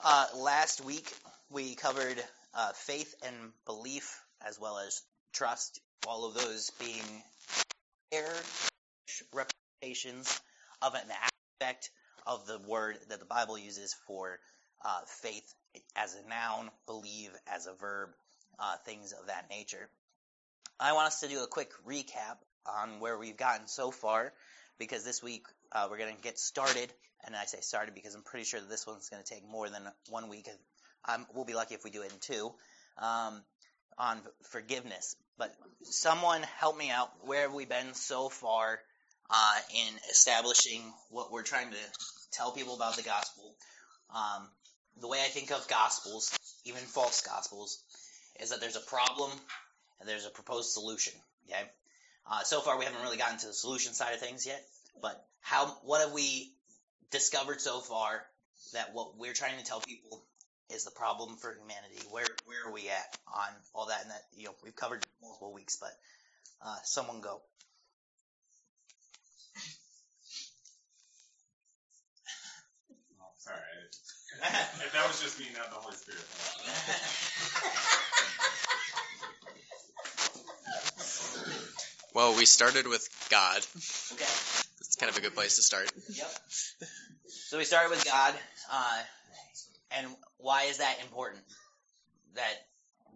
Uh, last week we covered uh, faith and belief as well as trust, all of those being paired representations of an aspect of the word that the Bible uses for uh, faith as a noun, believe as a verb, uh, things of that nature. I want us to do a quick recap on where we've gotten so far because this week uh, we're going to get started. And I say started because I'm pretty sure that this one's going to take more than one week. Um, we'll be lucky if we do it in two. Um, on forgiveness. But someone help me out. Where have we been so far uh, in establishing what we're trying to tell people about the gospel? Um, the way I think of gospels, even false gospels, is that there's a problem and there's a proposed solution. Okay. Uh, so far, we haven't really gotten to the solution side of things yet. But how? What have we discovered so far that what we're trying to tell people is the problem for humanity? Where where are we at on all that? And that you know we've covered multiple weeks, but uh, someone go. Oh, sorry. if that was just me, not the Holy Spirit. Well, we started with God. Okay. It's kind of a good place to start. Yep. So we started with God, uh, and why is that important? That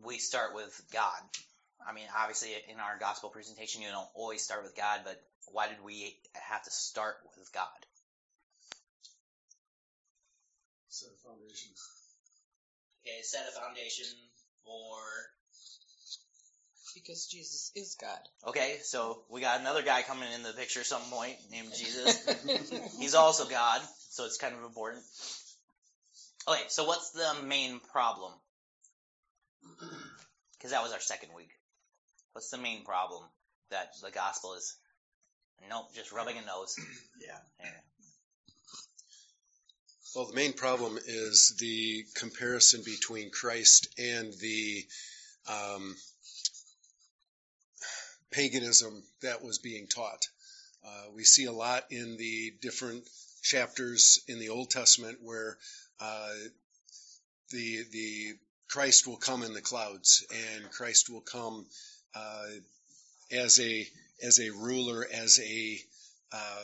we start with God. I mean, obviously, in our gospel presentation, you don't always start with God, but why did we have to start with God? Set a foundation. Okay, set a foundation for. Because Jesus is God. Okay, so we got another guy coming in the picture at some point named Jesus. He's also God, so it's kind of important. Okay, so what's the main problem? Because that was our second week. What's the main problem that the gospel is? Nope, just rubbing a nose. Yeah. Yeah. Well, the main problem is the comparison between Christ and the um, paganism that was being taught. Uh, we see a lot in the different chapters in the Old Testament where uh, the the Christ will come in the clouds, and Christ will come uh, as a as a ruler, as a uh,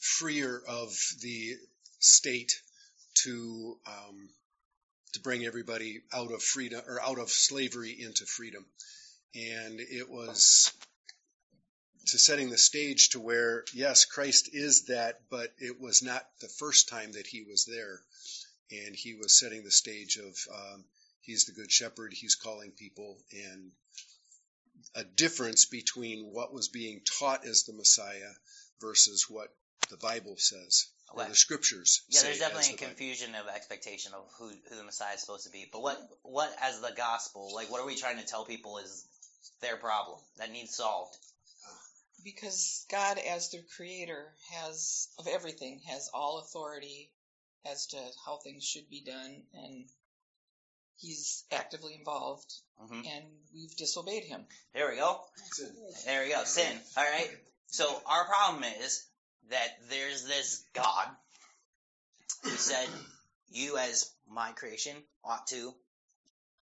freer of the state to um, to bring everybody out of freedom or out of slavery into freedom, and it was to setting the stage to where yes, Christ is that, but it was not the first time that he was there, and he was setting the stage of um, he's the good shepherd, he's calling people, and a difference between what was being taught as the Messiah versus what the Bible says or the scriptures Yeah, there's definitely a the Bible. confusion of expectation of who, who the Messiah is supposed to be. But what what as the gospel, like what are we trying to tell people is their problem that needs solved? Because God, as their creator, has, of everything, has all authority as to how things should be done, and He's actively involved, hmm and we've disobeyed Him. There we go. Sin. There we go. Sin. All right. So our problem is that there's this God who said, "You, as my creation, ought to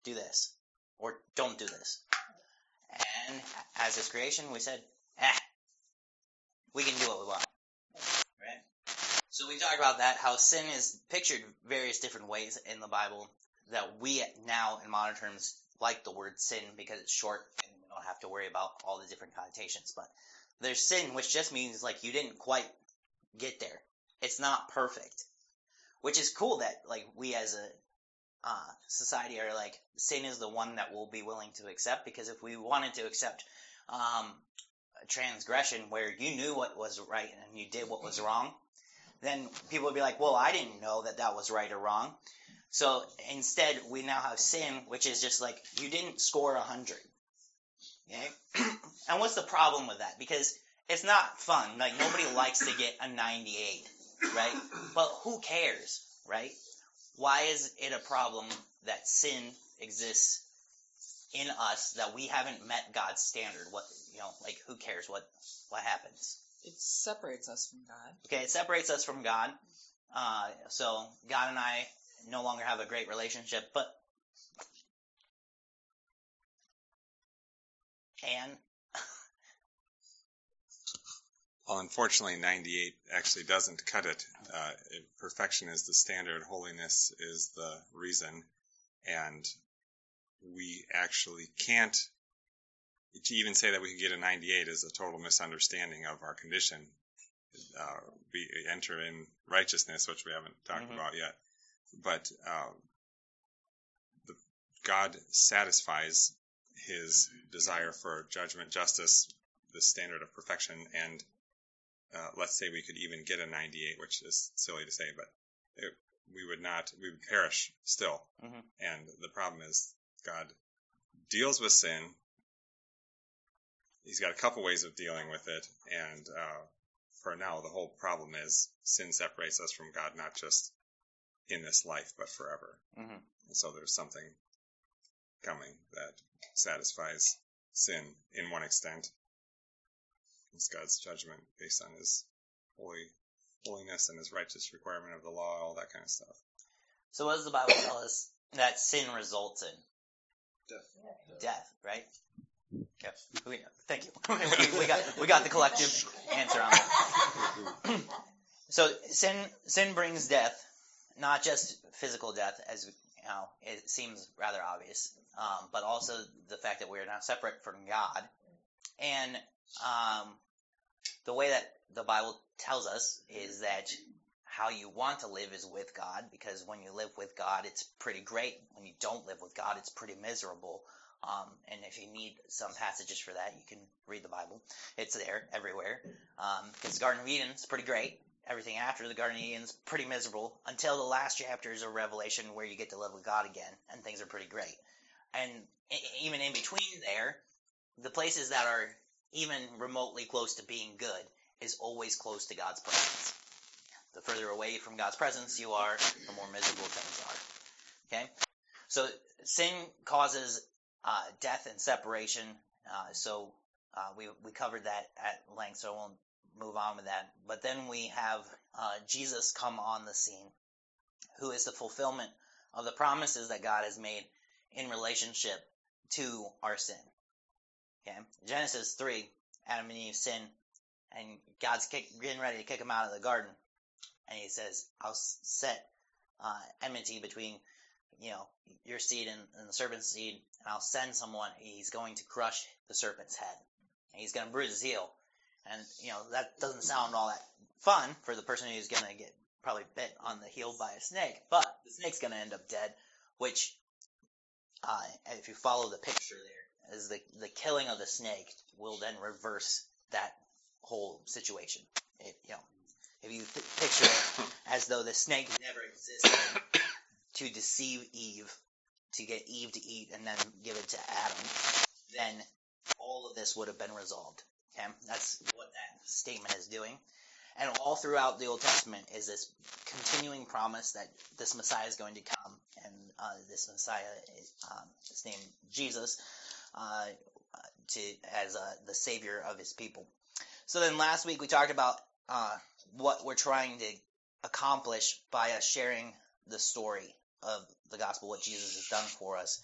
do this, or don't do this." And as His creation, we said, "Eh, we can do what we want." Right. So we talked about that. How sin is pictured various different ways in the Bible. That we now, in modern terms, like the word sin because it's short and we don't have to worry about all the different connotations. But there's sin, which just means like you didn't quite get there. It's not perfect, which is cool that like we as a uh, society are like sin is the one that we'll be willing to accept because if we wanted to accept um, transgression where you knew what was right and you did what was wrong, then people would be like, well, I didn't know that that was right or wrong. So instead, we now have sin, which is just like you didn't score a hundred. Okay? and what's the problem with that? Because it's not fun. Like nobody likes to get a 98, right? But who cares, right? Why is it a problem that sin exists in us that we haven't met God's standard? What you know, like who cares what what happens? It separates us from God. Okay, it separates us from God. Uh, so God and I no longer have a great relationship, but and Well, unfortunately, 98 actually doesn't cut it. Uh, it- perfection is the standard, holiness is the reason, and we actually can't. To even say that we can get a 98 is a total misunderstanding of our condition. Uh, we enter in righteousness, which we haven't talked Mhm. about yet, but uh, the, God satisfies His desire for judgment, justice, the standard of perfection, and uh, let's say we could even get a 98, which is silly to say, but it, we would not, we would perish still. Mhm. And the problem is God deals with sin. He's got a couple ways of dealing with it, and uh, for now, the whole problem is sin separates us from God, not just in this life, but forever. Mhm. And so there's something coming that satisfies sin in one extent. It's God's judgment based on His holy holiness and His righteous requirement of the law, all that kind of stuff. so what does the Bible tell us that sin results in? Death. Death, right? Yep. We, thank you. we, we got we got the collective answer on that. so sin sin brings death, not just physical death, as you know it seems rather obvious, um, but also the fact that we are now separate from God, and um, the way that the Bible tells us is that how you want to live is with God, because when you live with God, it's pretty great. When you don't live with God, it's pretty miserable. Um, and if you need some passages for that, you can read the Bible. It's there everywhere. Um, because the Garden of Eden is pretty great. Everything after the Garden of Eden is pretty miserable until the last chapters of Revelation where you get to live with God again, and things are pretty great. And even in between there, the places that are even remotely close to being good is always close to God's presence. The further away from God's presence you are, the more miserable things are. Okay? So sin causes uh, death and separation. Uh, so uh, we we covered that at length, so I won't move on with that. But then we have uh, Jesus come on the scene, who is the fulfillment of the promises that God has made in relationship to our sin. Okay, Genesis three, Adam and Eve sin, and God's kick, getting ready to kick them out of the garden, and He says, "I'll set uh, enmity between." you know, your seed and, and the serpent's seed, and I'll send someone. He's going to crush the serpent's head, and he's going to bruise his heel. And you know that doesn't sound all that fun for the person who's going to get probably bit on the heel by a snake, but the snake's going to end up dead. Which, uh, if you follow the picture there, is the the killing of the snake will then reverse that whole situation. It, you know, if you th- picture it as though the snake never existed to deceive Eve, to get Eve to eat and then give it to Adam, then all of this would have been resolved. Okay, that's what that statement is doing. And all throughout the Old Testament is this continuing promise that this Messiah is going to come, and uh, this Messiah is um, named Jesus, uh, to as uh, the Savior of His people. So then last week we talked about uh, what we're trying to accomplish by us sharing the story of the gospel, what Jesus has done for us,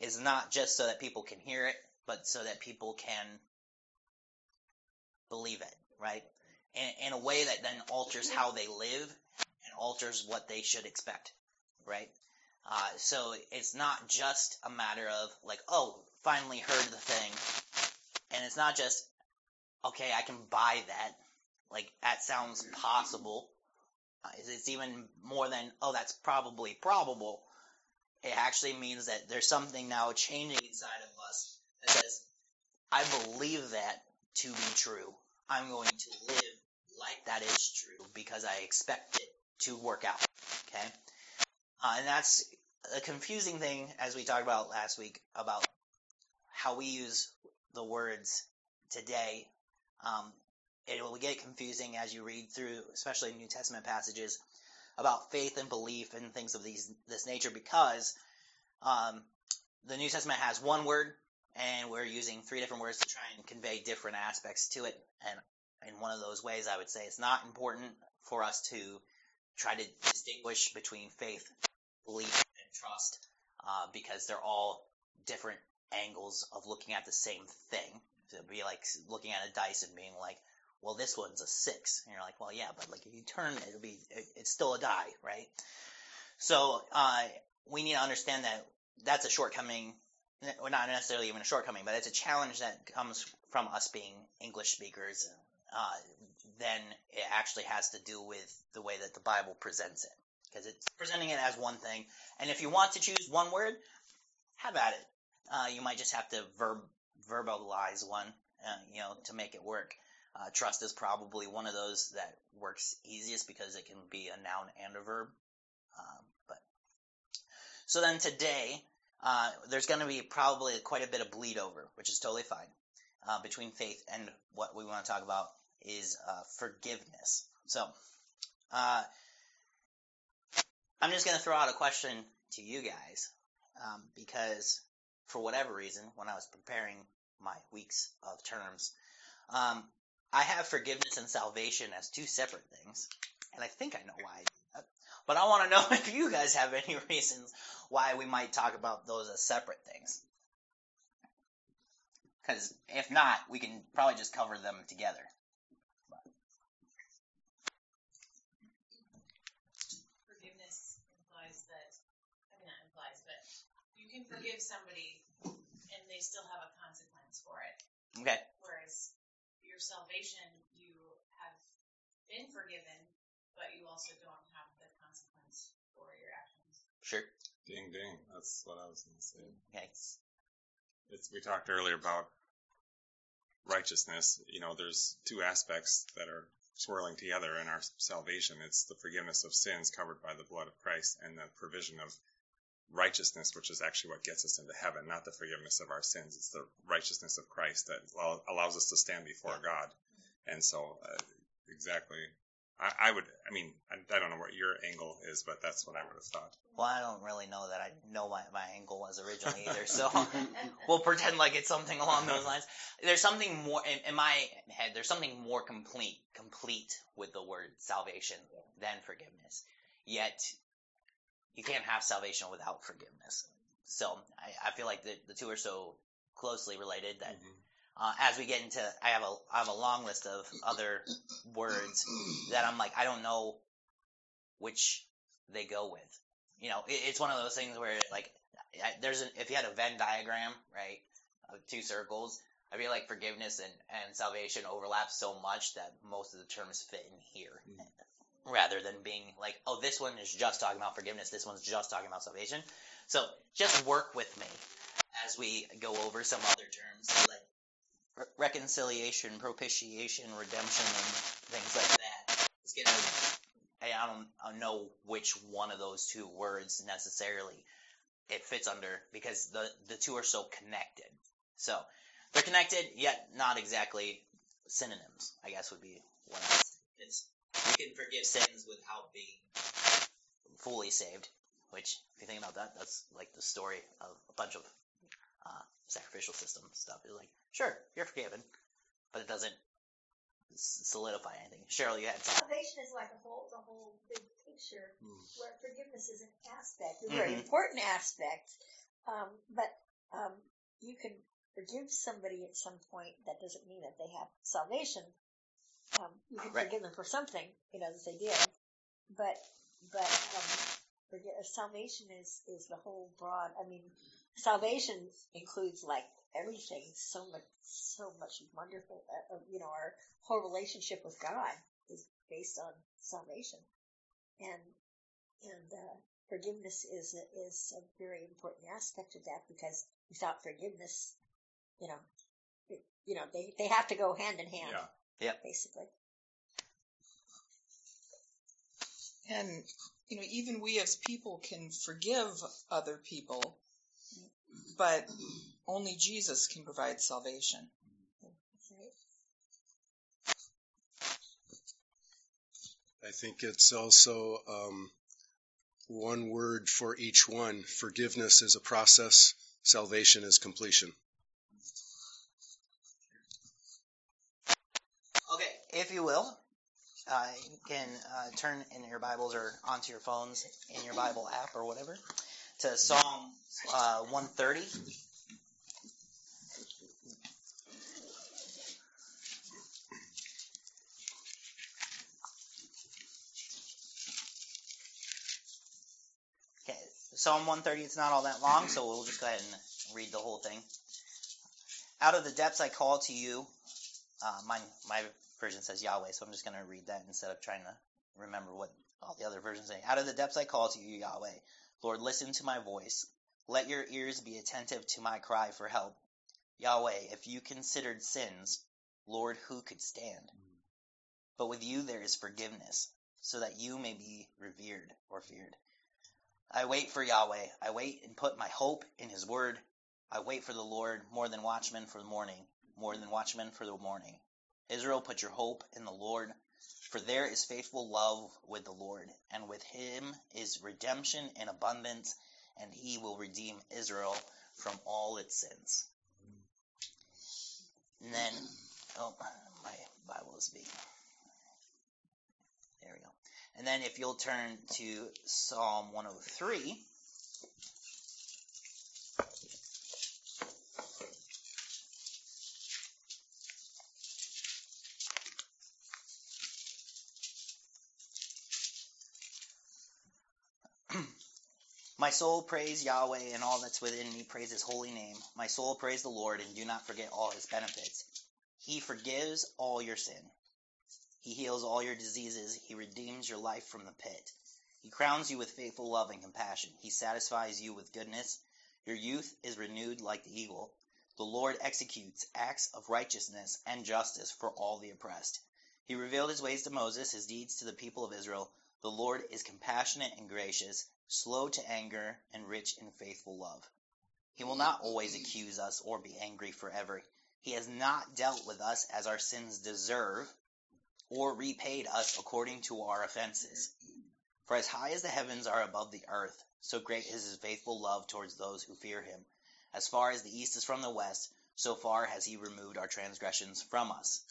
is not just so that people can hear it, but so that people can believe it, right? In, in a way that then alters how they live and alters what they should expect, right? Uh, so it's not just a matter of like, oh, finally heard the thing, and it's not just, okay, I can buy that. Like that sounds possible. Uh, it's even more than, oh, that's probably probable. It actually means that there's something now changing inside of us that says, I believe that to be true. I'm going to live like that is true because I expect it to work out. Okay? Uh, and that's a confusing thing, as we talked about last week, about how we use the words today. Um, it will get confusing as you read through, especially New Testament passages, about faith and belief and things of these this nature, because um, the New Testament has one word, and we're using three different words to try and convey different aspects to it. And in one of those ways, I would say it's not important for us to try to distinguish between faith, belief, and trust, uh, because they're all different angles of looking at the same thing. So it'd be like looking at a dice and being like, well, this one's a six, and you're like, well, yeah, but like if you turn it, it'll be it, it's still a die, right? So uh, we need to understand that that's a shortcoming, well, not necessarily even a shortcoming, but it's a challenge that comes from us being English speakers. Uh, then it actually has to do with the way that the Bible presents it, because it's presenting it as one thing. And if you want to choose one word, have at it. Uh, you might just have to verb verbalize one, uh, you know, to make it work. Uh, trust is probably one of those that works easiest because it can be a noun and a verb. Um, but so then today, uh, there's going to be probably quite a bit of bleed over, which is totally fine. Uh, between faith and what we want to talk about is uh, forgiveness. So, uh, I'm just going to throw out a question to you guys um, because, for whatever reason, when I was preparing my weeks of terms, um, I have forgiveness and salvation as two separate things, and I think I know why. But I want to know if you guys have any reasons why we might talk about those as separate things. Because if not, we can probably just cover them together. forgiveness implies that, I mean, not implies, but you can forgive somebody they still have a consequence for it. Okay. Whereas your salvation, you have been forgiven, but you also don't have the consequence for your actions. Sure. Ding ding. That's what I was going to say. Okay. It's, we talked earlier about righteousness. You know, there's two aspects that are swirling together in our salvation. It's the forgiveness of sins covered by the blood of Christ and the provision of righteousness, which is actually what gets us into heaven, not the forgiveness of our sins. It's the righteousness of Christ that allows us to stand before God. And so, uh, exactly. I, I, would, I mean, I, I, don't know what your angle is, but that's what I would have thought. Well, I don't really know that I know what my angle was originally either, so we'll pretend like it's something along those lines. There's something more, in, in my head, there's something more complete, complete with the word salvation than forgiveness. Yet, you can't have salvation without forgiveness. So I, I feel like the, the two are so closely related that mm-hmm. uh, as we get into, I have a I have a long list of other words that I'm like I don't know which they go with. You know, it, it's one of those things where like there's an, if you had a Venn diagram, right, of two circles, I feel like forgiveness and, and salvation overlap so much that most of the terms fit in here. Mm rather than being like, oh, this one is just talking about forgiveness, this one's just talking about salvation. So just work with me as we go over some other terms like re- reconciliation, propitiation, redemption, and things like that. It's gonna, I don't, I don't know which one of those two words necessarily it fits under because the the two are so connected. So they're connected, yet not exactly synonyms. I guess would be what I. It's can forgive sins without being fully saved. Which, if you think about that, that's like the story of a bunch of uh, sacrificial system stuff. It's like, sure, you're forgiven, but it doesn't solidify anything. Cheryl, you had something. Salvation is like a whole, the whole big picture, mm. where forgiveness is an aspect, a very mm-hmm. important aspect. Um, but um, you can forgive somebody at some point. That doesn't mean that they have salvation um, you can right. forgive them for something, you know, that they did. But, but, um, forget, salvation is, is the whole broad, I mean, salvation includes like everything, so much, so much wonderful, uh, uh, you know, our whole relationship with God is based on salvation. And, and, uh, forgiveness is a, is a very important aspect of that because without forgiveness, you know, it, you know, they, they have to go hand in hand. Yeah. Yep. Basically. And, you know, even we as people can forgive other people, but only Jesus can provide salvation. I think it's also um, one word for each one. Forgiveness is a process, salvation is completion. If you will, uh, you can uh, turn in your Bibles or onto your phones in your Bible app or whatever to Psalm uh, 130. Okay, Psalm 130, it's not all that long, so we'll just go ahead and read the whole thing. Out of the depths I call to you. Uh, my, my version says Yahweh, so I'm just going to read that instead of trying to remember what all the other versions say. Out of the depths I call to you, Yahweh. Lord, listen to my voice. Let your ears be attentive to my cry for help. Yahweh, if you considered sins, Lord, who could stand? But with you there is forgiveness, so that you may be revered or feared. I wait for Yahweh. I wait and put my hope in his word. I wait for the Lord more than watchmen for the morning, more than watchmen for the morning. Israel, put your hope in the Lord, for there is faithful love with the Lord, and with him is redemption in abundance, and he will redeem Israel from all its sins. And then, oh, my Bible is being. There we go. And then if you'll turn to Psalm 103. My soul praise Yahweh and all that's within me praise his holy name. My soul praise the Lord and do not forget all his benefits. He forgives all your sin. He heals all your diseases. He redeems your life from the pit. He crowns you with faithful love and compassion. He satisfies you with goodness. Your youth is renewed like the eagle. The Lord executes acts of righteousness and justice for all the oppressed. He revealed his ways to Moses, his deeds to the people of Israel. The Lord is compassionate and gracious, slow to anger, and rich in faithful love. He will not always accuse us or be angry forever. He has not dealt with us as our sins deserve, or repaid us according to our offenses. For as high as the heavens are above the earth, so great is his faithful love towards those who fear him. As far as the east is from the west, so far has he removed our transgressions from us.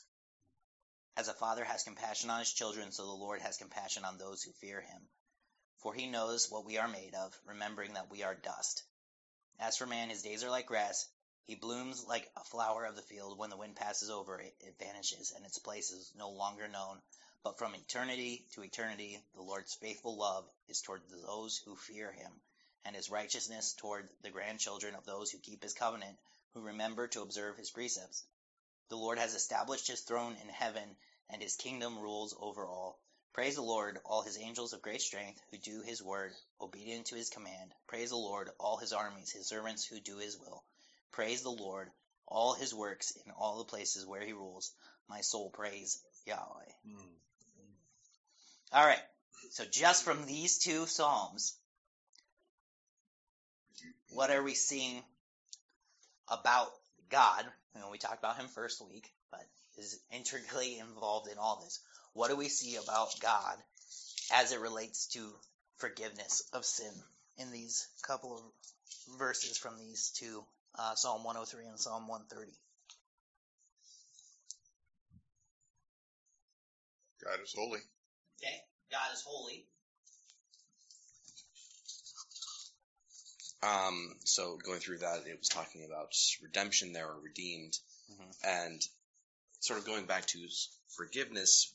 As a father has compassion on his children, so the Lord has compassion on those who fear him. For he knows what we are made of, remembering that we are dust. As for man, his days are like grass. He blooms like a flower of the field. When the wind passes over it, it vanishes, and its place is no longer known. But from eternity to eternity, the Lord's faithful love is toward those who fear him, and his righteousness toward the grandchildren of those who keep his covenant, who remember to observe his precepts. The Lord has established his throne in heaven, and his kingdom rules over all. Praise the Lord, all his angels of great strength, who do his word, obedient to his command. Praise the Lord, all his armies, his servants who do his will. Praise the Lord, all his works in all the places where he rules. My soul praise Yahweh. Mm. All right. So just from these two psalms, what are we seeing about God? We talked about him first week, but is intricately involved in all this. What do we see about God as it relates to forgiveness of sin in these couple of verses from these two, uh, Psalm 103 and Psalm 130? God is holy. Okay, God is holy. Um, so going through that, it was talking about redemption there, or redeemed, Mhm. and sort of going back to forgiveness.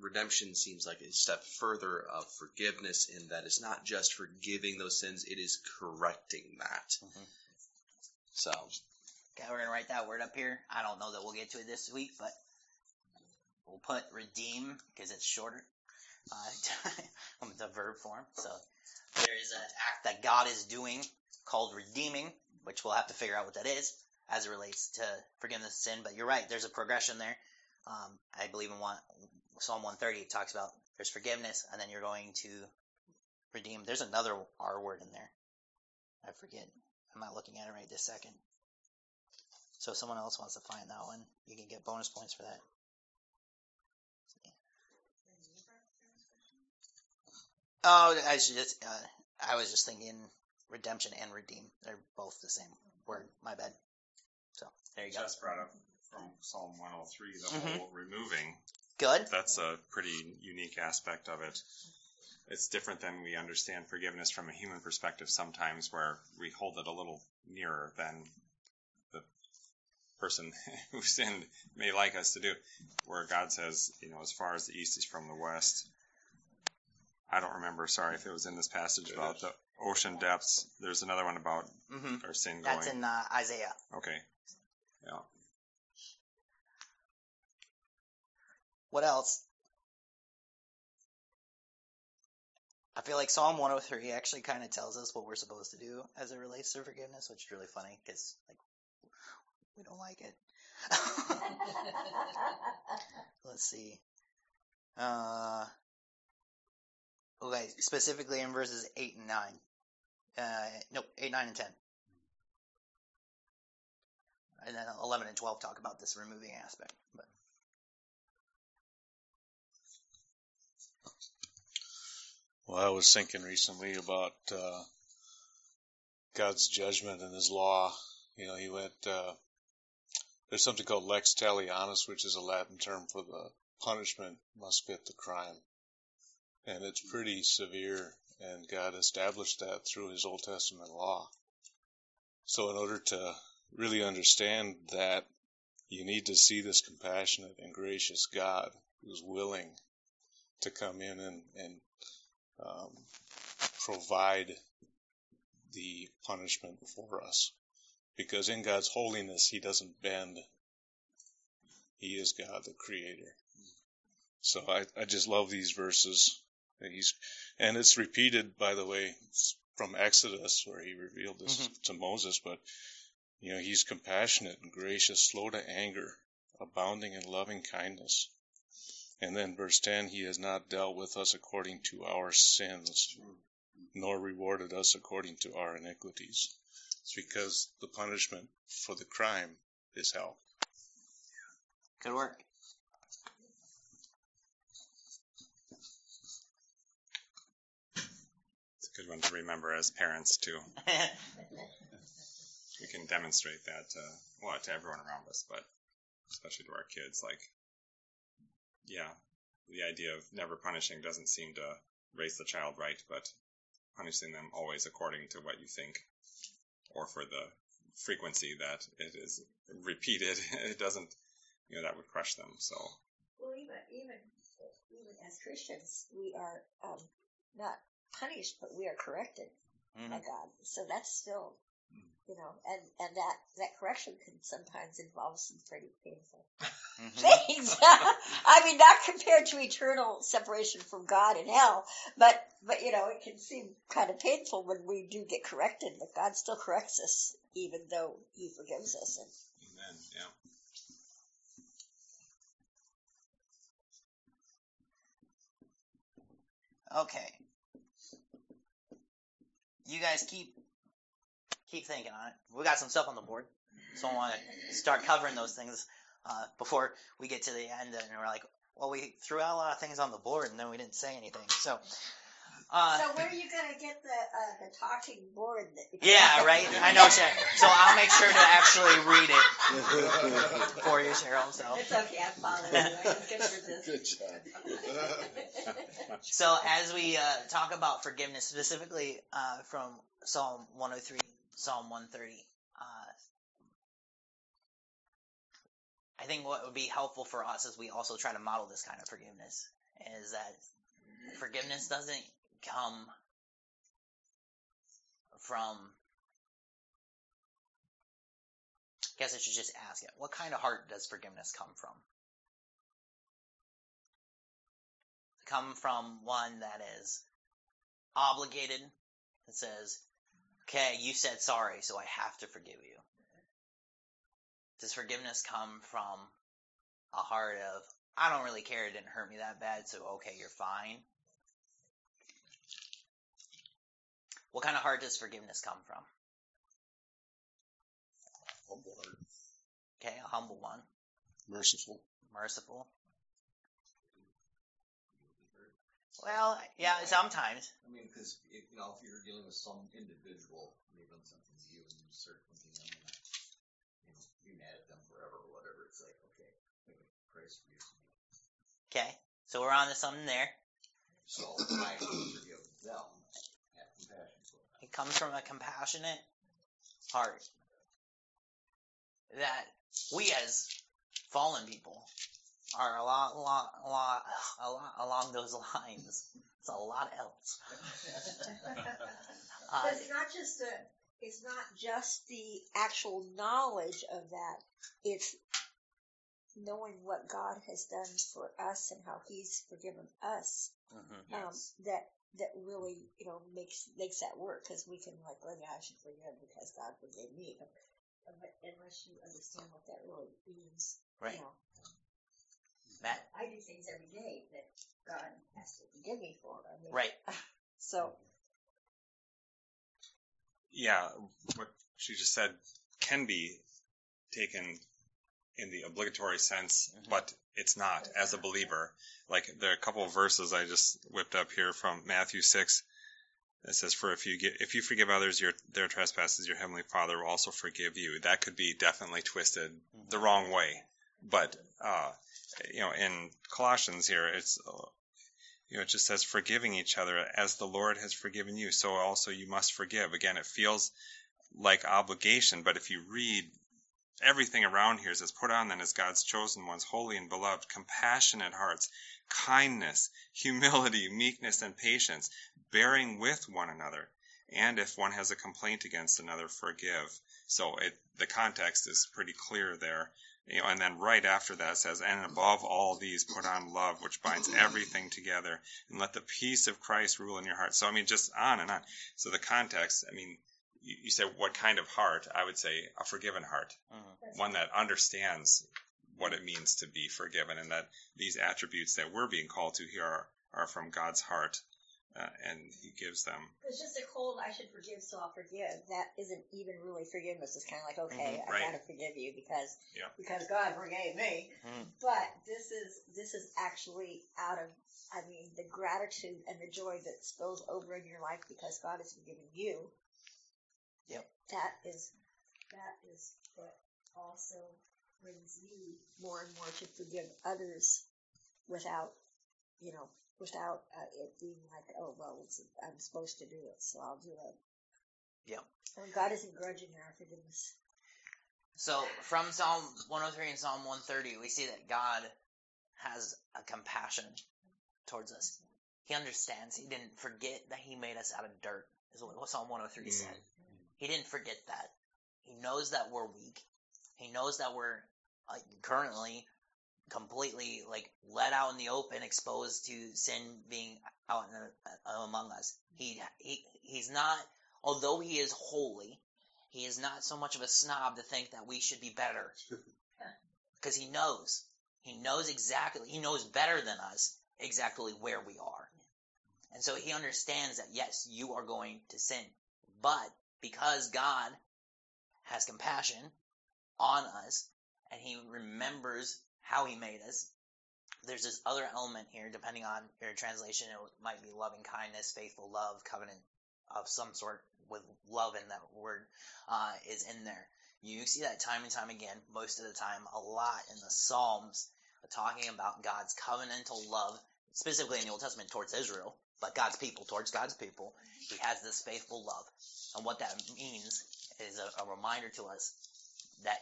Redemption seems like a step further of forgiveness in that it's not just forgiving those sins; it is correcting that. Mhm. So Okay, we're gonna write that word up here. I don't know that we'll get to it this week, but we'll put redeem because it's shorter. Uh, the verb form. So there is an act that God is doing called redeeming, which we'll have to figure out what that is as it relates to forgiveness of sin. But you're right. There's a progression there. Um, I believe in one, Psalm 130 talks about there's forgiveness, and then you're going to redeem. There's another R word in there. I forget. I'm not looking at it right this second. So if someone else wants to find that one, you can get bonus points for that. Oh, I should just. Uh, I was just thinking redemption and redeem. They're both the same word. My bad. So there you go. Just brought up from Psalm 103 the Mhm. whole removing. Good. That's a pretty unique aspect of it. it's different than we understand forgiveness from a human perspective sometimes, where we hold it a little nearer than the person who sinned may like us to do. Where God says, you know, as far as the east is from the west. I don't remember. Sorry if it was in this passage about the ocean depths. There's another one about hmm our sin going. That's in uh, Isaiah. okay. Yeah. What else? I feel like Psalm 103 actually kind of tells us what we're supposed to do as it relates to forgiveness, which is really funny because like we don't like it. Let's see. Uh, okay, specifically in verses 8 and 9. Uh, nope, 8, 9, and 10. And then 11 and 12 talk about this removing aspect. But Well, I was thinking recently about uh, God's judgment and His law. You know, He went. Uh, there's something called lex talionis, which is a Latin term for the punishment must fit the crime, and it's pretty severe. And God established that through His Old Testament law. So, in order to really understand that, you need to see this compassionate and gracious God who's willing to come in and, and um, provide the punishment for us. Because in God's holiness, He doesn't bend. He is God, the Creator. So I, I just love these verses. And he's, and it's repeated, by the way, from Exodus, where He revealed this to Moses. But you know, He's compassionate and gracious, slow to anger, abounding in loving kindness. And then verse 10, he has not dealt with us according to our sins, nor rewarded us according to our iniquities. It's because the punishment for the crime is hell. good work. It's a good one to remember as parents too. We can demonstrate that to well to everyone around us, but especially to our kids. Like, yeah, the idea of never punishing doesn't seem to raise the child right, but punishing them always according to what you think, or for the frequency that it is repeated, it doesn't, you know, that would crush them. So, Well, even even even as Christians, we are um, not punished, but we are corrected Mhm. by God. So that's still, you know, and and that that correction can sometimes involve some pretty painful Mhm. things. I mean, not compared to eternal separation from God in hell, but but you know, it can seem kind of painful when we do get corrected. But God still corrects us, even though He forgives us. And amen. Yeah. Okay. You guys keep keep thinking on it. We got some stuff on the board, so I want to start covering those things uh, before we get to the end. And we're like, well, we threw out a lot of things on the board, and then we didn't say anything. So, uh, so, where are you gonna get the uh, the talking board? That yeah, right. I know, Cheryl. So I'll make sure to actually read it for you, Cheryl. So. It's okay, I'm following you. I just get for this. Good job. So as we uh, talk about forgiveness, specifically uh, from Psalm 103, Psalm 130, uh, I think what would be helpful for us as we also try to model this kind of forgiveness is that forgiveness doesn't come from. I guess I should just ask it. What kind of heart does forgiveness come from? come from one that is obligated that says, okay, you said sorry, so I have to forgive you? Does forgiveness come from a heart of, I don't really care, it didn't hurt me that bad, so okay, you're fine? What kind of heart does forgiveness come from? Humble heart. Okay, a humble one, Merciful. merciful. Well, yeah, sometimes. I mean, because you know, if you're dealing with some individual, they've done something to you, and you start thinking, I'm gonna, you know, be mad at them forever or whatever. It's like, okay, maybe Christ forgives me. Okay, so we're on to something there. So I forgive them, have compassion for them. It comes from a compassionate heart that we as fallen people are a lot, lot, lot, a lot along those lines. It's a lot else. Uh, But it's not just the, it's not just the actual knowledge of that. It's knowing what God has done for us and how He's forgiven us. mhm. Um, that that really you know makes makes that work because we can like, oh yeah, I should forgive because God forgave me. But unless you understand what that really means, Right. You know, Matt, I do things every day that God has to forgive me for. I mean, right. So yeah, what she just said can be taken in the obligatory sense, but it's not as a believer. Like there are a couple of verses I just whipped up here from Matthew six. It says, "For if you get, if you forgive others your their trespasses, your heavenly Father will also forgive you." That could be definitely twisted the wrong way, but uh, you know, in Colossians here, it's you know, it just says forgiving each other as the Lord has forgiven you, so also you must forgive. Again, it feels like obligation, but if you read everything around here, says, put on then as God's chosen ones, holy and beloved, compassionate hearts, kindness, humility, meekness, and patience, bearing with one another. And if one has a complaint against another, forgive. So it, the context is pretty clear there. You know, and then right after that says, and above all these, put on love, which binds everything together, and let the peace of Christ rule in your heart. So I mean, just on and on. So the context, I mean, you, you say what kind of heart? I would say a forgiven heart, Mhm. one that understands what it means to be forgiven, and that these attributes that we're being called to here are, are from God's heart, uh, and He gives them. It's just a cold, I should forgive, so I'll forgive. That isn't even really forgiveness. It's kind of like, okay, Mhm, right. I gotta forgive you because Yeah. because God forgave me. Mhm. But this is this is actually out of, I mean, the gratitude and the joy that spills over in your life because God has forgiven you. Yep. That is that is what also brings you more and more to forgive others without, you know, without uh, it being like, oh well, it's, I'm supposed to do it, so I'll do it. Yeah. And God isn't grudging our forgiveness. So from Psalm 103 and Psalm 130, we see that God has a compassion towards us. He understands. He didn't forget that He made us out of dirt, is what Psalm 103 said. He didn't forget that. He knows that we're weak. He knows that we're like, currently completely like let out in the open, exposed to sin being out in the, uh, among us. He he he's not. Although he is holy, he is not so much of a snob to think that we should be better. Because he knows. He knows exactly, he knows better than us exactly where we are. And so he understands that yes, you are going to sin. But because God has compassion on us and he remembers how he made us, there's this other element here, depending on your translation, it might be loving kindness, faithful love, covenant of some sort with love in that word uh, is in there. You see that time and time again, most of the time, a lot in the Psalms, talking about God's covenantal love, specifically in the Old Testament towards Israel, but God's people towards God's people. He has this faithful love. And what that means is a, a reminder to us that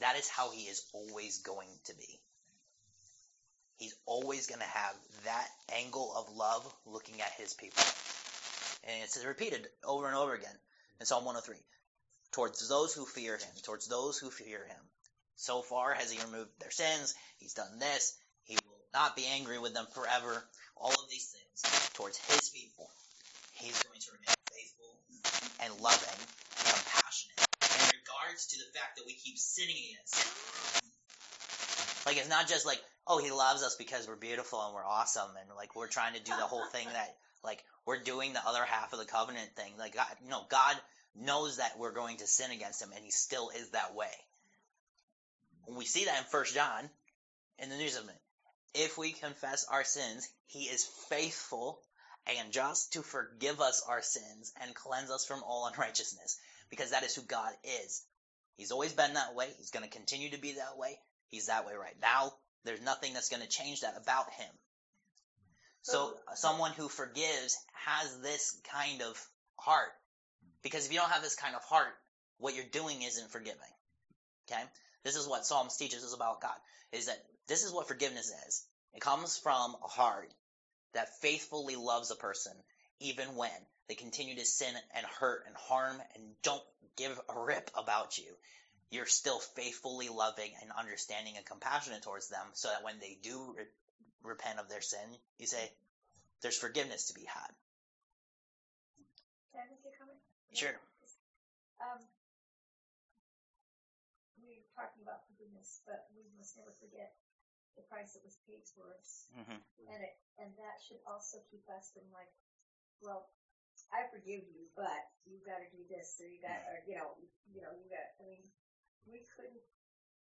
that is how he is always going to be. He's always going to have that angle of love looking at his people. And it's repeated over and over again in Psalm 103. Towards those who fear him, towards those who fear him. So far has he removed their sins. He's done this. He will not be angry with them forever. All of these things towards his people. He's going to remain faithful and loving regards to the fact that we keep sinning against. Like it's not just like, oh, he loves us because we're beautiful and we're awesome and like we're trying to do the whole thing that like we're doing the other half of the covenant thing. Like God, no, God knows that we're going to sin against him and he still is that way. We see that in First John in the New Testament. If we confess our sins, he is faithful and just to forgive us our sins and cleanse us from all unrighteousness because that is who God is. He's always been that way. He's going to continue to be that way. He's that way right now. There's nothing that's going to change that about him. So uh, someone who forgives has this kind of heart. Because if you don't have this kind of heart, what you're doing isn't forgiving. Okay? This is what Psalms teaches us about God. Is that this is what forgiveness is. It comes from a heart that faithfully loves a person even when they continue to sin and hurt and harm and don't give a rip about you. You're still faithfully loving and understanding and compassionate towards them so that when they do re- repent of their sin, you say, there's forgiveness to be had. Can I make a comment? Sure. Um, we're talking about forgiveness, but we must never forget the price that was paid for us, hmm and it and that should also keep us from like, well, I forgive you, but you got to do this, or you got, or you know, you know, you got. I mean, we couldn't,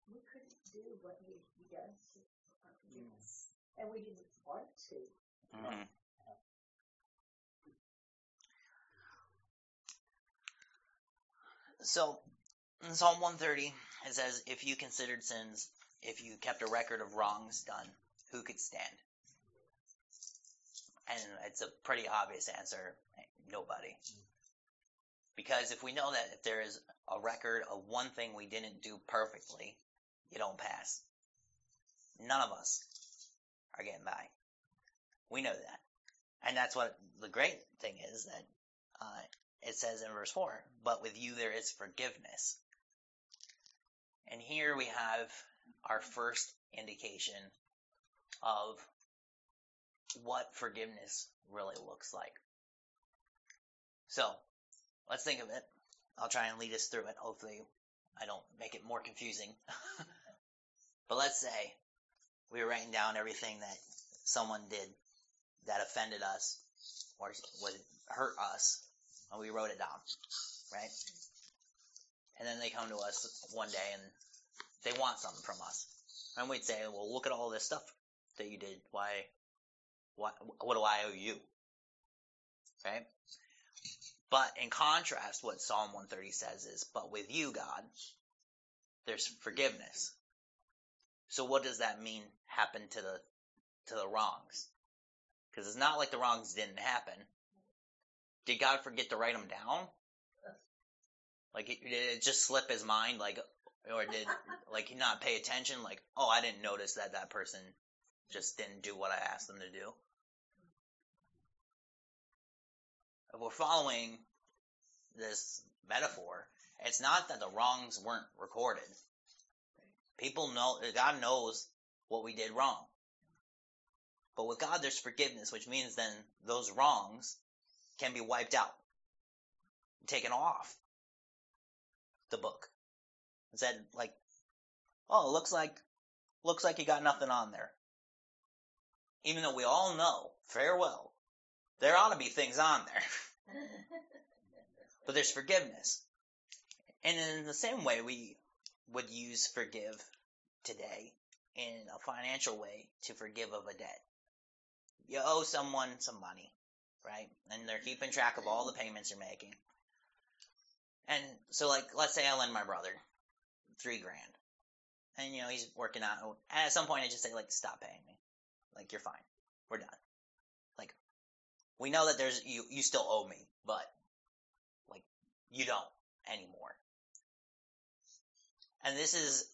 we couldn't do what needed to be done to our forgiveness, and we didn't want to. hmm So, in Psalm 130, it says, If you considered sins, if you kept a record of wrongs done, who could stand? And it's a pretty obvious answer nobody. Because if we know that if there is a record of one thing we didn't do perfectly, you don't pass. None of us are getting by. We know that. And that's what the great thing is that uh, it says in verse 4 but with you there is forgiveness. And here we have our first indication of what forgiveness really looks like. So, let's think of it. I'll try and lead us through it. Hopefully, I don't make it more confusing. but let's say we were writing down everything that someone did that offended us or would hurt us, and we wrote it down, right? And then they come to us one day and they want something from us. And we'd say, well, look at all this stuff that you did. Why, what, what do I owe you? Right? But in contrast, what Psalm 130 says is, but with you, God, there's forgiveness. So what does that mean happen to the, to the wrongs? Because it's not like the wrongs didn't happen. Did God forget to write them down? Like, did it just slip his mind? Like, or did like he not pay attention? Like, oh, I didn't notice that that person just didn't do what I asked them to do. If we're following this metaphor, it's not that the wrongs weren't recorded. People know God knows what we did wrong. But with God, there's forgiveness, which means then those wrongs can be wiped out, taken off the book. It said like, oh, it looks like looks like you got nothing on there. Even though we all know, fair well, there ought to be things on there. but there's forgiveness. And in the same way we would use forgive today in a financial way to forgive of a debt. You owe someone some money, right? And they're keeping track of all the payments you're making. And so like let's say I lend my brother three grand. And you know, he's working out and at some point I just say like stop paying me. Like you're fine. We're done. We know that there's you you still owe me, but like you don't anymore. And this is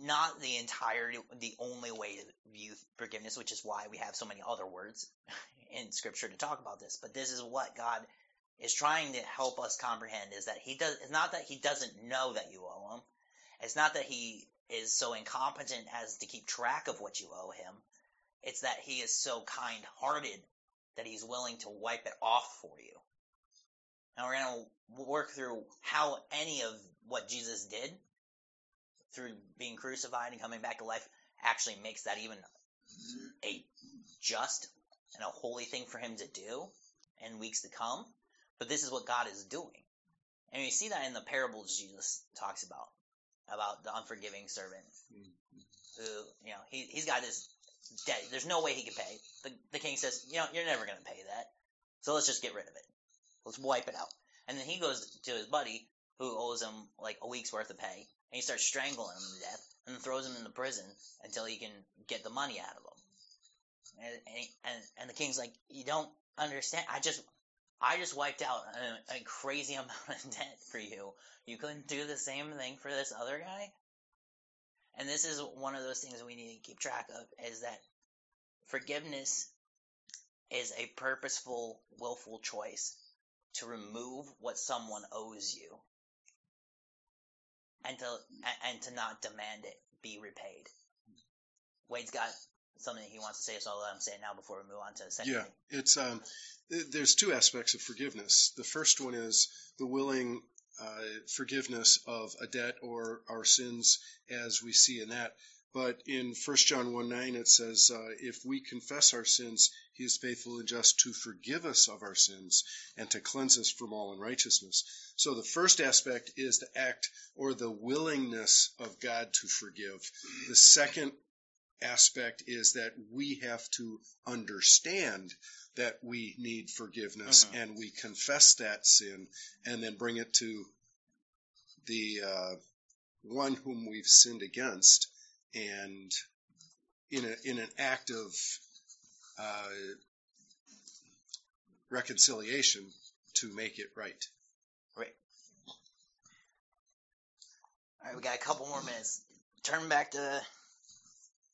not the entire the only way to view forgiveness, which is why we have so many other words in scripture to talk about this, but this is what God is trying to help us comprehend is that he does it's not that he doesn't know that you owe him. It's not that he is so incompetent as to keep track of what you owe him. It's that he is so kind-hearted that he's willing to wipe it off for you. And we're going to work through how any of what Jesus did through being crucified and coming back to life actually makes that even a just and a holy thing for him to do in weeks to come. But this is what God is doing. And we see that in the parables Jesus talks about, about the unforgiving servant mm-hmm. who, you know, he, he's got his debt. There's no way he can pay. The, the king says, you know, you're never going to pay that. So let's just get rid of it. Let's wipe it out. And then he goes to his buddy who owes him like a week's worth of pay and he starts strangling him to death and throws him in the prison until he can get the money out of him. And, and, and the king's like, you don't understand. I just, I just wiped out a, a crazy amount of debt for you. You couldn't do the same thing for this other guy? And this is one of those things we need to keep track of is that forgiveness is a purposeful, willful choice to remove what someone owes you and to and to not demand it be repaid. Wade's got something he wants to say, so I'll let him say it now before we move on to the second Yeah, thing. it's um, there's two aspects of forgiveness. The first one is the willing forgiveness of a debt or our sins, as we see in that. But in 1 John 1 9, it says, uh, If we confess our sins, he is faithful and just to forgive us of our sins and to cleanse us from all unrighteousness. So the first aspect is the act or the willingness of God to forgive. The second aspect is that we have to understand that we need forgiveness Mhm. and we confess that sin and then bring it to the uh, one whom we've sinned against and in a in an act of uh, reconciliation to make it right. right. All right, we got a couple more minutes. Turn back to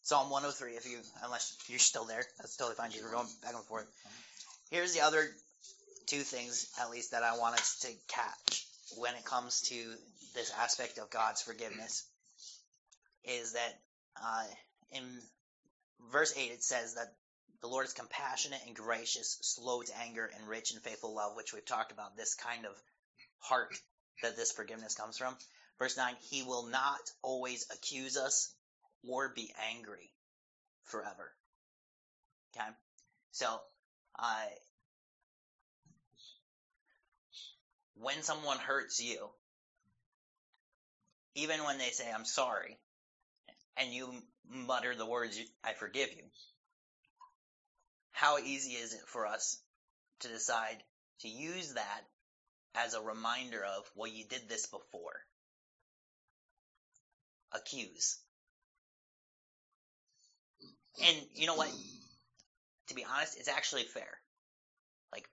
Psalm 103 if you, unless you're still there. That's totally fine. We're going back and forth. Here's the other two things, at least, that I want us to catch when it comes to this aspect of God's forgiveness. Is that uh, in verse 8 it says that the Lord is compassionate and gracious, slow to anger, and rich in faithful love, which we've talked about, this kind of heart that this forgiveness comes from. Verse 9, he will not always accuse us or be angry forever. Okay? So, uh, when someone hurts you, even when they say, I'm sorry, and you mutter the words, I forgive you, how easy is it for us to decide to use that as a reminder of, well, you did this before? Accuse. And you know what? To be honest, it's actually fair. Like,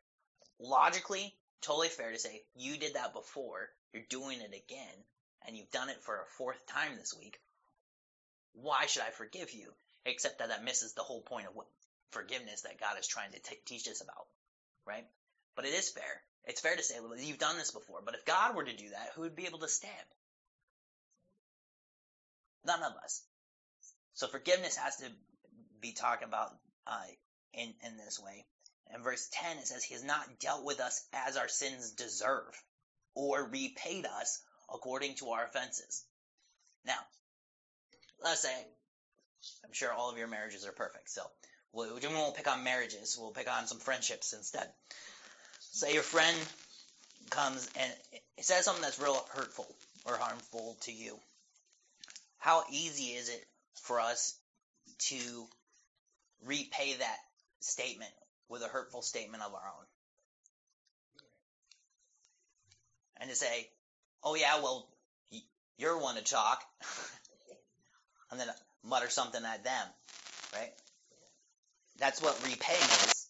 logically, totally fair to say, you did that before, you're doing it again, and you've done it for a fourth time this week. Why should I forgive you? Except that that misses the whole point of what forgiveness that God is trying to t- teach us about, right? But it is fair. It's fair to say, well, you've done this before, but if God were to do that, who would be able to stand? None of us. So forgiveness has to be talked about uh, in in this way. In verse ten, it says, "He has not dealt with us as our sins deserve, or repaid us according to our offenses." Now, let's say, I'm sure all of your marriages are perfect, so we we won't pick on marriages. We'll pick on some friendships instead. Say your friend comes and says something that's real hurtful or harmful to you. How easy is it for us to repay that statement with a hurtful statement of our own? And to say, oh yeah, well, you're one to talk. and then mutter something at them, right? That's what repaying is.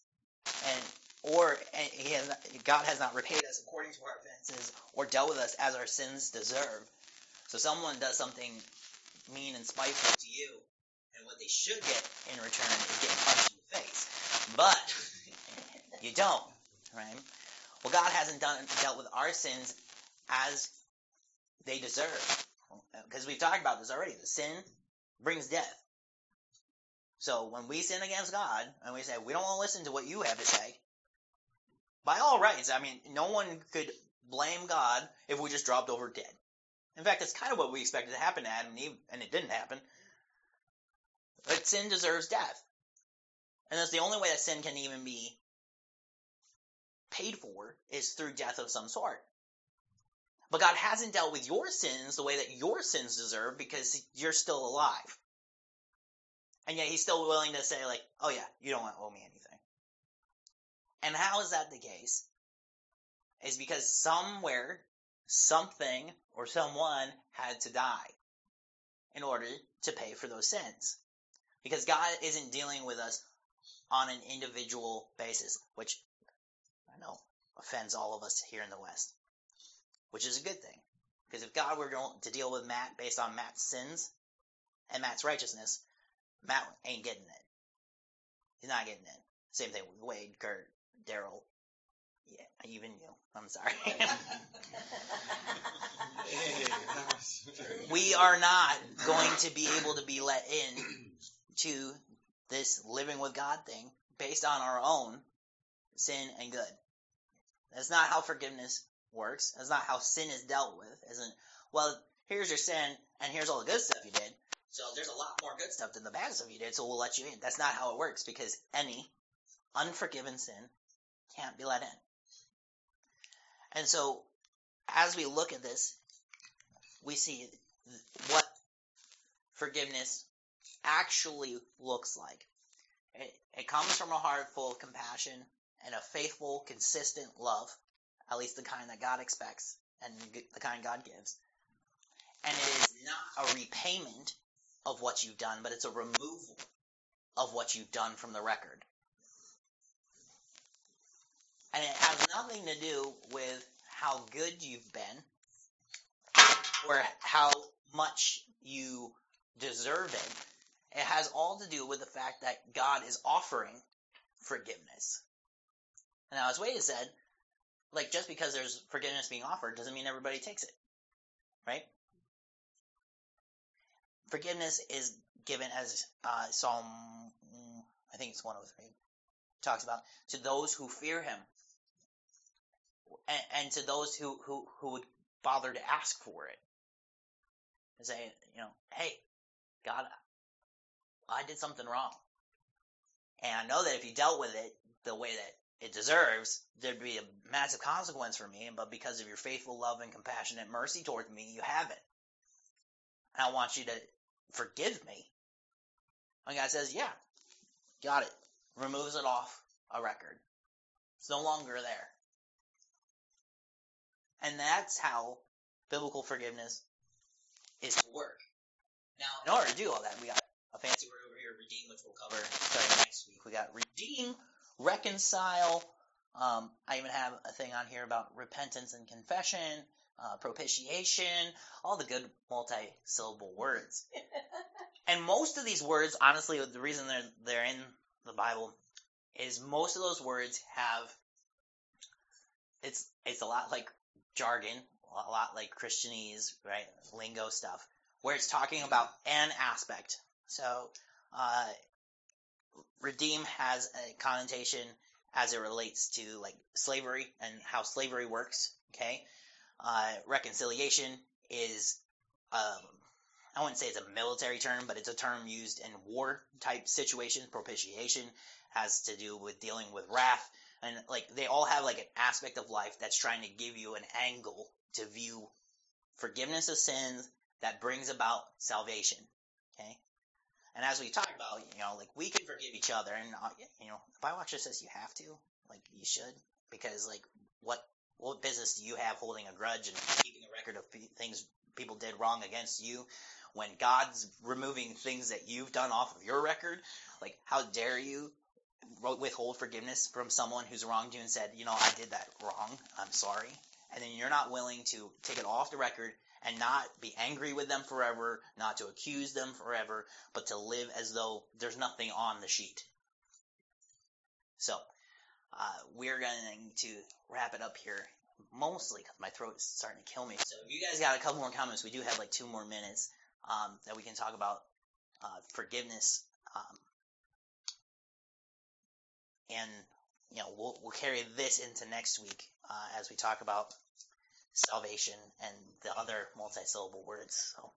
And, or and has God has not repaid us according to our offenses or dealt with us as our sins deserve. So someone does something mean and spiteful to you, they should get in return is getting punched in the face. But you don't, right? Well, God hasn't done dealt with our sins as they deserve, because we've talked about this already. The sin brings death. So when we sin against God and we say we don't want to listen to what you have to say, by all rights, I mean no one could blame God if we just dropped over dead. In fact, that's kind of what we expected to happen to Adam and Eve, and it didn't happen. But sin deserves death. And that's the only way that sin can even be paid for is through death of some sort. But God hasn't dealt with your sins the way that your sins deserve because you're still alive. And yet he's still willing to say, like, oh yeah, you don't owe me anything. And how is that the case? Is because somewhere, something, or someone had to die in order to pay for those sins. Because God isn't dealing with us on an individual basis, which I know offends all of us here in the West, which is a good thing. Because if God were to deal with Matt based on Matt's sins and Matt's righteousness, Matt ain't getting it. He's not getting it. Same thing with Wade, Kurt, Daryl. Yeah, even you. I'm sorry. we are not going to be able to be let in to this living with God thing based on our own sin and good. That's not how forgiveness works. That's not how sin is dealt with. Isn't well, here's your sin and here's all the good stuff you did. So there's a lot more good stuff than the bad stuff you did, so we'll let you in. That's not how it works because any unforgiven sin can't be let in. And so as we look at this, we see what forgiveness actually looks like. It, it comes from a heart full of compassion and a faithful, consistent love, at least the kind that God expects and the kind God gives. And it is not a repayment of what you've done, but it's a removal of what you've done from the record. And it has nothing to do with how good you've been or how much you deserve it. It has all to do with the fact that God is offering forgiveness. Now, as Wade said, like just because there's forgiveness being offered doesn't mean everybody takes it, right? Forgiveness is given as uh, Psalm, I think it's 103, talks about to those who fear Him, and, and to those who, who who would bother to ask for it, and say, you know, hey, God, I did something wrong, and I know that if you dealt with it the way that it deserves, there'd be a massive consequence for me. But because of your faithful love and compassionate mercy towards me, you haven't. And I want you to forgive me. And God says, yeah, got it. Removes it off a record. It's no longer there. And that's how biblical forgiveness is to work. Now, in order to do all that, we got a fancy word redeem, which we'll cover starting next week. We got redeem, reconcile. Um, I even have a thing on here about repentance and confession, uh, propitiation, all the good multi-syllable words. and most of these words, honestly, the reason they're they're in the Bible is most of those words have it's it's a lot like jargon, a lot like Christianese, right? Lingo stuff, where it's talking about an aspect. So, uh, redeem has a connotation as it relates to like slavery and how slavery works. Okay, uh, reconciliation is, um, I wouldn't say it's a military term, but it's a term used in war type situations. Propitiation has to do with dealing with wrath, and like they all have like an aspect of life that's trying to give you an angle to view forgiveness of sins that brings about salvation. Okay, and as we talked about, you know, like we can forgive each other, and uh, you know, the Bible actually says you have to, like you should, because like what what business do you have holding a grudge and keeping a record of p- things people did wrong against you when God's removing things that you've done off of your record? Like, how dare you withhold forgiveness from someone who's wronged you and said, you know, I did that wrong, I'm sorry, and then you're not willing to take it off the record and not be angry with them forever, not to accuse them forever, but to live as though there's nothing on the sheet. So, uh, we're going to wrap it up here, mostly because my throat is starting to kill me. So, if you guys got a couple more comments, we do have like two more minutes um, that we can talk about uh, forgiveness. Um, and, you know, we'll, we'll carry this into next week uh, as we talk about salvation and the other multi-syllable words. So,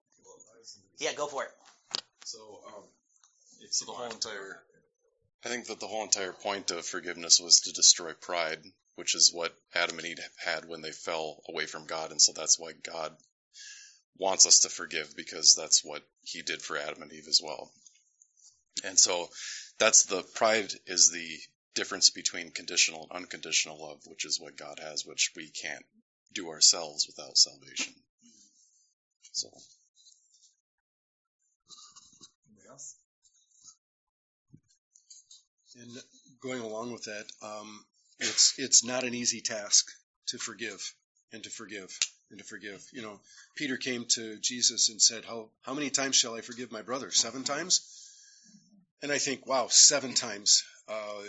yeah, go for it. So, um, it's the whole entire. I think that the whole entire point of forgiveness was to destroy pride, which is what Adam and Eve had when they fell away from God, and so that's why God wants us to forgive because that's what He did for Adam and Eve as well. And so, that's the pride is the difference between conditional and unconditional love, which is what God has, which we can't do ourselves without salvation. So. Anybody else? And going along with that, um, it's it's not an easy task to forgive and to forgive and to forgive. You know, Peter came to Jesus and said, "How how many times shall I forgive my brother? Seven times?" And I think, wow, seven times. Uh,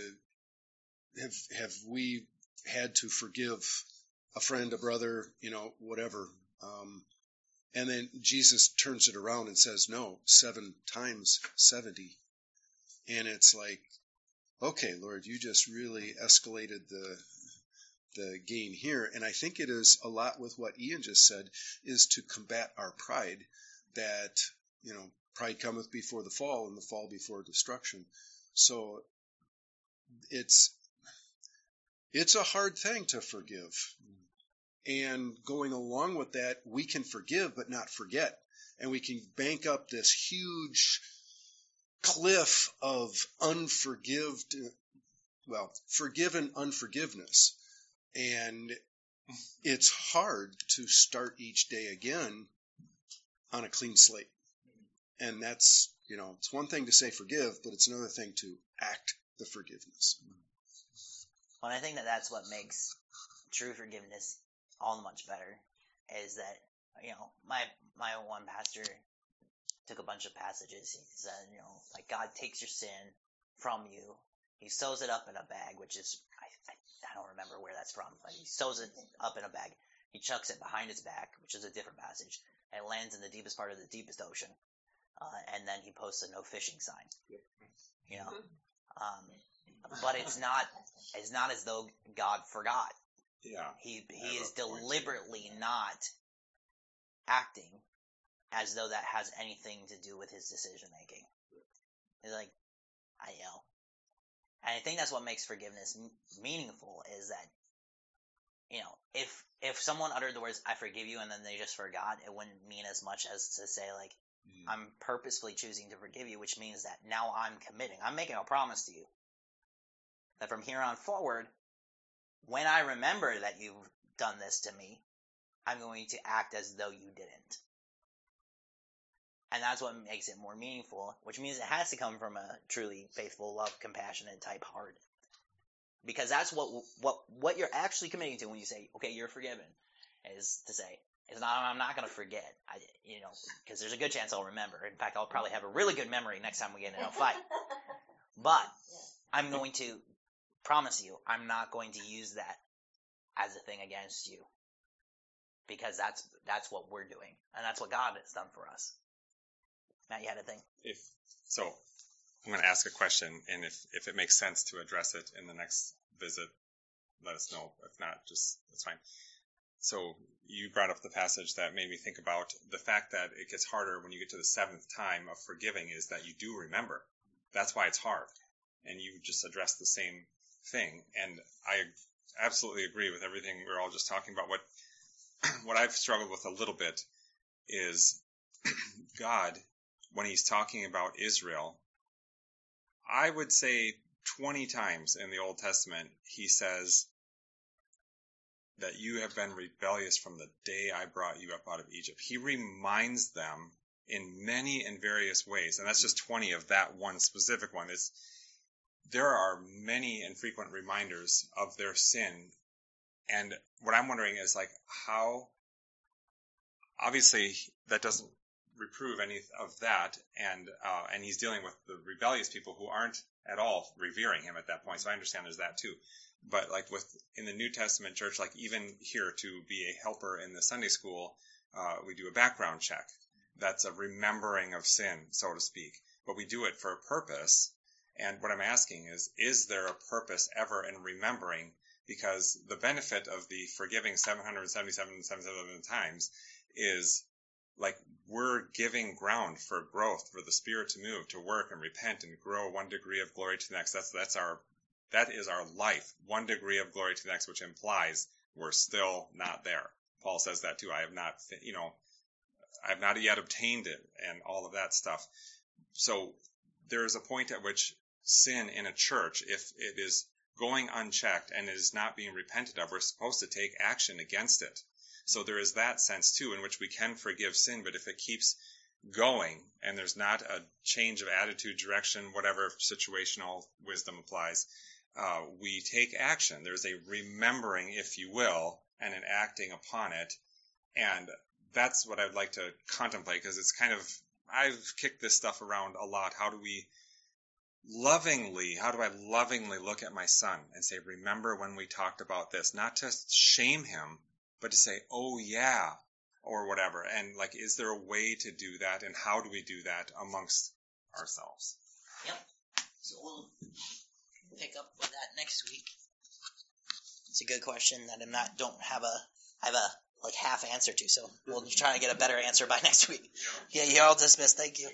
have have we had to forgive a friend, a brother, you know, whatever? Um, and then Jesus turns it around and says, "No, seven times seventy. And it's like, okay, Lord, you just really escalated the the game here. And I think it is a lot with what Ian just said is to combat our pride that, you know, pride cometh before the fall and the fall before destruction. So it's, it's a hard thing to forgive. And going along with that, we can forgive but not forget. And we can bank up this huge cliff of unforgived, well, forgiven unforgiveness. And it's hard to start each day again on a clean slate. And that's, you know, it's one thing to say forgive, but it's another thing to act the forgiveness. Well, I think that that's what makes true forgiveness all much better is that, you know, my, my one pastor took a bunch of passages. He said, you know, like God takes your sin from you. He sews it up in a bag, which is, I, I, I don't remember where that's from, but he sews it up in a bag. He chucks it behind his back, which is a different passage, and it lands in the deepest part of the deepest ocean. Uh, and then he posts a no fishing sign. You know, um, but it's not, it's not as though God forgot. Yeah. He he is deliberately not acting as though that has anything to do with his decision making. It's like, I know, and I think that's what makes forgiveness m- meaningful is that, you know, if if someone uttered the words "I forgive you" and then they just forgot, it wouldn't mean as much as to say like, Mm. I'm purposefully choosing to forgive you, which means that now I'm committing. I'm making a promise to you that from here on forward, when I remember that you've done this to me, I'm going to act as though you didn't. And that's what makes it more meaningful, which means it has to come from a truly faithful, love, compassionate type heart. Because that's what what what you're actually committing to when you say, "Okay, you're forgiven," is to say, "It's not. I'm not going to forget." I, you know, because there's a good chance I'll remember. In fact, I'll probably have a really good memory next time we get in a fight. But I'm going to promise you, I'm not going to use that as a thing against you. Because that's that's what we're doing, and that's what God has done for us. Matt, you had a thing. If so, I'm going to ask a question, and if if it makes sense to address it in the next visit, let us know. If not, just that's fine. So you brought up the passage that made me think about the fact that it gets harder when you get to the seventh time of forgiving is that you do remember. That's why it's hard. And you just addressed the same thing. And I absolutely agree with everything we're all just talking about. What what I've struggled with a little bit is God, when he's talking about Israel, I would say 20 times in the Old Testament, he says that you have been rebellious from the day I brought you up out of Egypt. He reminds them in many and various ways, and that's just 20 of that one specific one. It's, there are many and frequent reminders of their sin. And what I'm wondering is like how, obviously that doesn't reprove any of that, and uh, and he's dealing with the rebellious people who aren't at all revering him at that point. So I understand there's that too. But like with in the New Testament church, like even here to be a helper in the Sunday school, uh, we do a background check. That's a remembering of sin, so to speak. But we do it for a purpose. And what I'm asking is, is there a purpose ever in remembering? Because the benefit of the forgiving 777, 77 times is like we're giving ground for growth, for the spirit to move, to work and repent and grow one degree of glory to the next. That's that's our that is our life, one degree of glory to the next, which implies we're still not there. Paul says that too. I have not, you know, I have not yet obtained it, and all of that stuff. So there is a point at which sin in a church, if it is going unchecked and it is not being repented of, we're supposed to take action against it. So there is that sense too, in which we can forgive sin, but if it keeps going and there's not a change of attitude, direction, whatever situational wisdom applies, uh, we take action. There's a remembering, if you will, and an acting upon it. And that's what I'd like to contemplate because it's kind of, I've kicked this stuff around a lot. How do we lovingly, how do I lovingly look at my son and say, remember when we talked about this? Not to shame him, but to say, oh yeah, or whatever. And like, is there a way to do that? And how do we do that amongst ourselves? Yep. So we'll pick up with that next week. It's a good question that I'm not don't have a I have a like half answer to, so we'll try to get a better answer by next week. Yeah, you're all dismissed. Thank you.